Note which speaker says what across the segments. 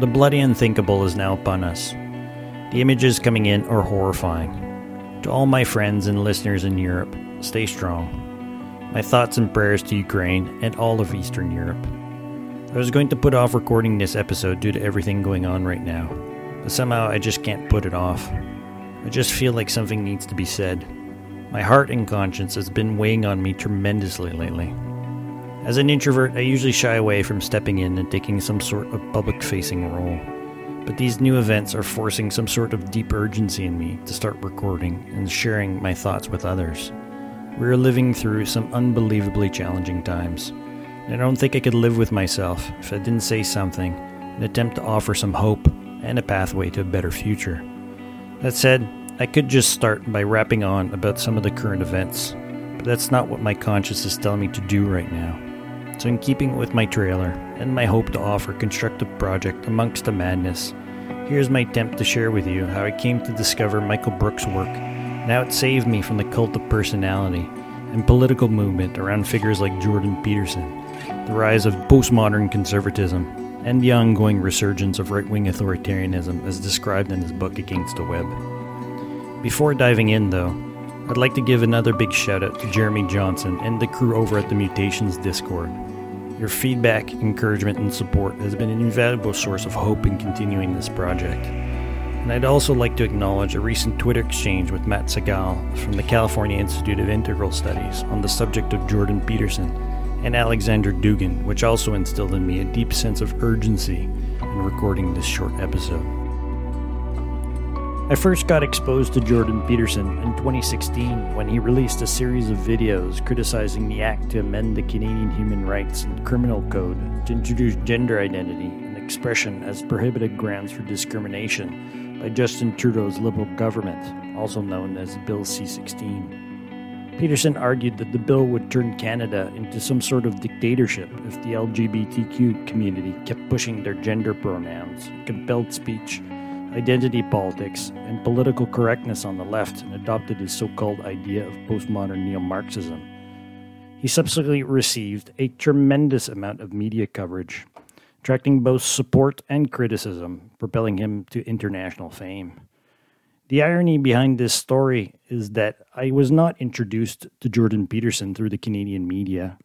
Speaker 1: The bloody unthinkable is now upon us. The images coming in are horrifying. To all my friends and listeners in Europe, stay strong. My thoughts and prayers to Ukraine and all of Eastern Europe. I was going to put off recording this episode due to everything going on right now, but somehow I just can't put it off. I just feel like something needs to be said. My heart and conscience has been weighing on me tremendously lately. As an introvert, I usually shy away from stepping in and taking some sort of public facing role. But these new events are forcing some sort of deep urgency in me to start recording and sharing my thoughts with others. We are living through some unbelievably challenging times. And I don't think I could live with myself if I didn't say something and attempt to offer some hope and a pathway to a better future. That said, I could just start by rapping on about some of the current events, but that's not what my conscience is telling me to do right now. So, in keeping with my trailer and my hope to offer constructive project amongst the madness, here's my attempt to share with you how I came to discover Michael Brooks' work and how it saved me from the cult of personality and political movement around figures like Jordan Peterson, the rise of postmodern conservatism, and the ongoing resurgence of right wing authoritarianism as described in his book Against the Web. Before diving in, though, I'd like to give another big shout out to Jeremy Johnson and the crew over at the Mutations Discord. Your feedback, encouragement, and support has been an invaluable source of hope in continuing this project. And I'd also like to acknowledge a recent Twitter exchange with Matt Segall from the California Institute of Integral Studies on the subject of Jordan Peterson and Alexander Dugin, which also instilled in me a deep sense of urgency in recording this short episode. I first got exposed to Jordan Peterson in 2016 when he released a series of videos criticizing the act to amend the Canadian Human Rights and Criminal Code to introduce gender identity and expression as prohibited grounds for discrimination by Justin Trudeau's Liberal government, also known as Bill C 16. Peterson argued that the bill would turn Canada into some sort of dictatorship if the LGBTQ community kept pushing their gender pronouns, compelled speech, identity politics, and political correctness on the left and adopted his so called idea of postmodern neo Marxism. He subsequently received a tremendous amount of media coverage, attracting both support and criticism, propelling him to international fame. The irony behind this story is that I was not introduced to Jordan Peterson through the Canadian media,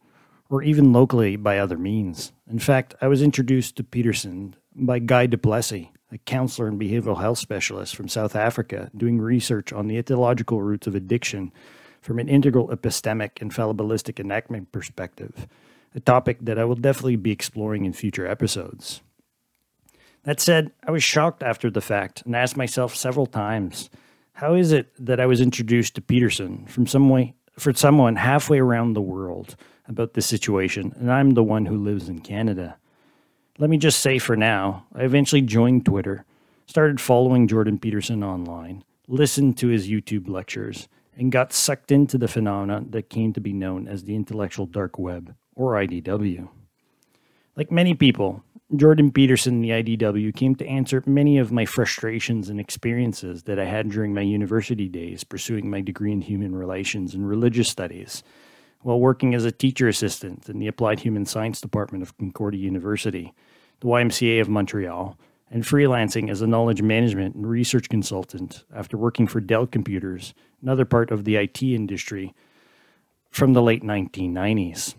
Speaker 1: or even locally by other means. In fact, I was introduced to Peterson by Guy Du Plessis, a counselor and behavioral health specialist from South Africa, doing research on the etiological roots of addiction from an integral epistemic and fallibilistic enactment perspective, a topic that I will definitely be exploring in future episodes. That said, I was shocked after the fact and asked myself several times how is it that I was introduced to Peterson from some way, for someone halfway around the world about this situation, and I'm the one who lives in Canada? Let me just say for now, I eventually joined Twitter, started following Jordan Peterson online, listened to his YouTube lectures, and got sucked into the phenomenon that came to be known as the intellectual dark web, or IDW. Like many people, Jordan Peterson, and the IDW, came to answer many of my frustrations and experiences that I had during my university days pursuing my degree in human relations and religious studies while working as a teacher assistant in the Applied Human Science Department of Concordia University, the YMCA of Montreal, and freelancing as a knowledge management and research consultant after working for Dell Computers, another part of the IT industry, from the late 1990s.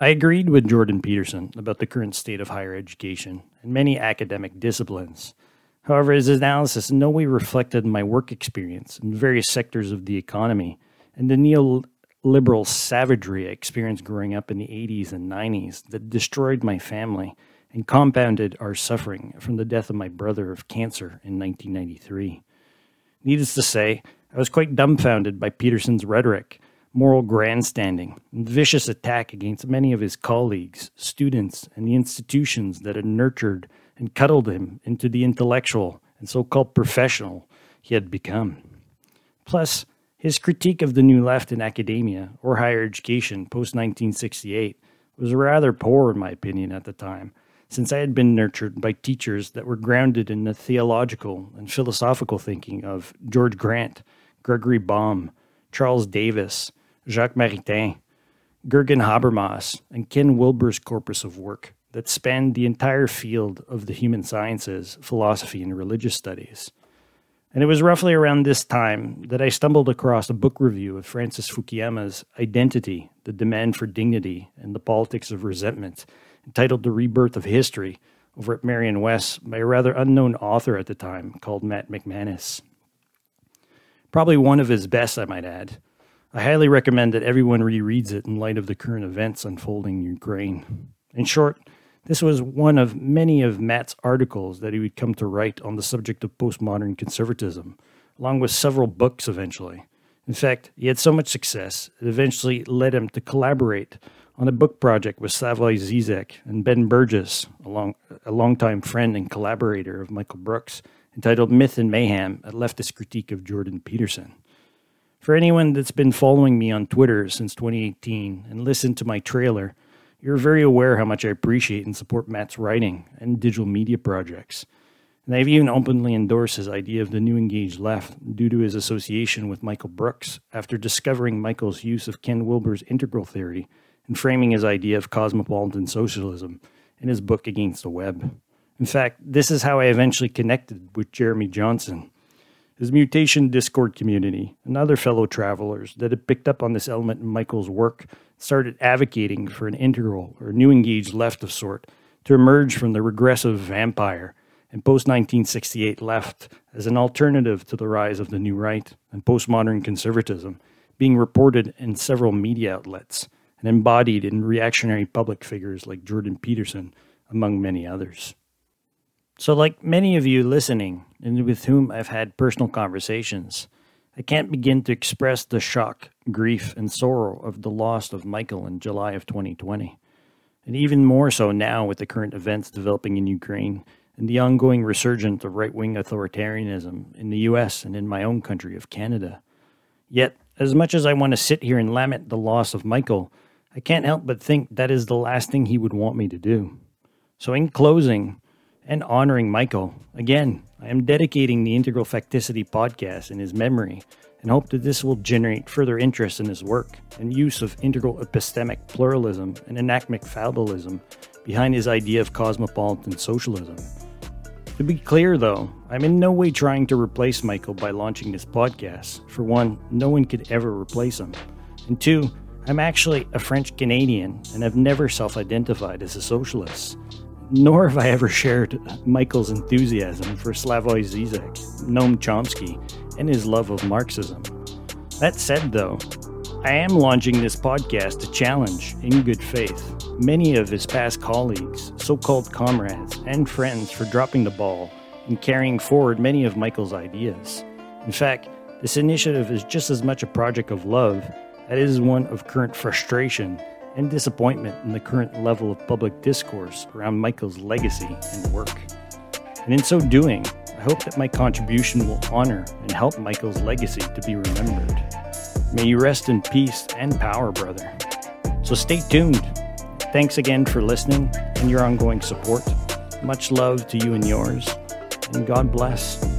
Speaker 1: I agreed with Jordan Peterson about the current state of higher education and many academic disciplines. However, his analysis in no way reflected my work experience in various sectors of the economy and the neo liberal savagery I experienced growing up in the 80s and 90s that destroyed my family and compounded our suffering from the death of my brother of cancer in 1993. Needless to say, I was quite dumbfounded by Peterson's rhetoric, moral grandstanding, and vicious attack against many of his colleagues, students, and the institutions that had nurtured and cuddled him into the intellectual and so called professional he had become. Plus, his critique of the New Left in academia or higher education post 1968 was rather poor, in my opinion, at the time, since I had been nurtured by teachers that were grounded in the theological and philosophical thinking of George Grant, Gregory Baum, Charles Davis, Jacques Maritain, Jürgen Habermas, and Ken Wilber's corpus of work that spanned the entire field of the human sciences, philosophy, and religious studies. And it was roughly around this time that I stumbled across a book review of Francis Fukuyama's Identity, the Demand for Dignity, and the Politics of Resentment, entitled The Rebirth of History, over at Merion West by a rather unknown author at the time called Matt McManus. Probably one of his best, I might add. I highly recommend that everyone rereads it in light of the current events unfolding in Ukraine. In short, this was one of many of Matt's articles that he would come to write on the subject of postmodern conservatism, along with several books eventually. In fact, he had so much success, it eventually led him to collaborate on a book project with Slavoj Zizek and Ben Burgis, a, long, a longtime friend and collaborator of Michael Brooks, entitled Myth and Mayhem, a leftist critique of Jordan Peterson. For anyone that's been following me on Twitter since 2018 and listened to my trailer, you're very aware how much I appreciate and support Matt's writing and digital media projects. And I've even openly endorsed his idea of the New Engaged Left due to his association with Michael Brooks after discovering Michael's use of Ken Wilber's integral theory and framing his idea of cosmopolitan socialism in his book Against the Web. In fact, this is how I eventually connected with Jeremy Johnson, his mutation Discord community, and other fellow travelers that had picked up on this element in Michael's work started advocating for an integral or new engaged left of sort to emerge from the regressive vampire and post 1968 left as an alternative to the rise of the new right and postmodern conservatism being reported in several media outlets and embodied in reactionary public figures like Jordan Peterson, among many others. So, like many of you listening, and with whom I've had personal conversations, I can't begin to express the shock, grief, and sorrow of the loss of Michael in July of 2020. And even more so now with the current events developing in Ukraine and the ongoing resurgence of right wing authoritarianism in the US and in my own country of Canada. Yet, as much as I want to sit here and lament the loss of Michael, I can't help but think that is the last thing he would want me to do. So, in closing, and honoring Michael, again, I am dedicating the Integral Facticity podcast in his memory and hope that this will generate further interest in his work and use of integral epistemic pluralism and anachmic fallibilism behind his idea of cosmopolitan socialism. To be clear, though, I'm in no way trying to replace Michael by launching this podcast. For one, no one could ever replace him. And two, I'm actually a French Canadian and have never self identified as a socialist nor have I ever shared Michael's enthusiasm for Slavoj Zizek, Noam Chomsky, and his love of Marxism. That said, though, I am launching this podcast to challenge, in good faith, many of his past colleagues, so called comrades, and friends for dropping the ball and carrying forward many of Michael's ideas. In fact, this initiative is just as much a project of love as it is one of current frustration and disappointment in the current level of public discourse around Michael's legacy and work. And in so doing, I hope that my contribution will honor and help Michael's legacy to be remembered. May you rest in peace and power, brother. So stay tuned. Thanks again for listening and your ongoing support. Much love to you and yours, and God bless.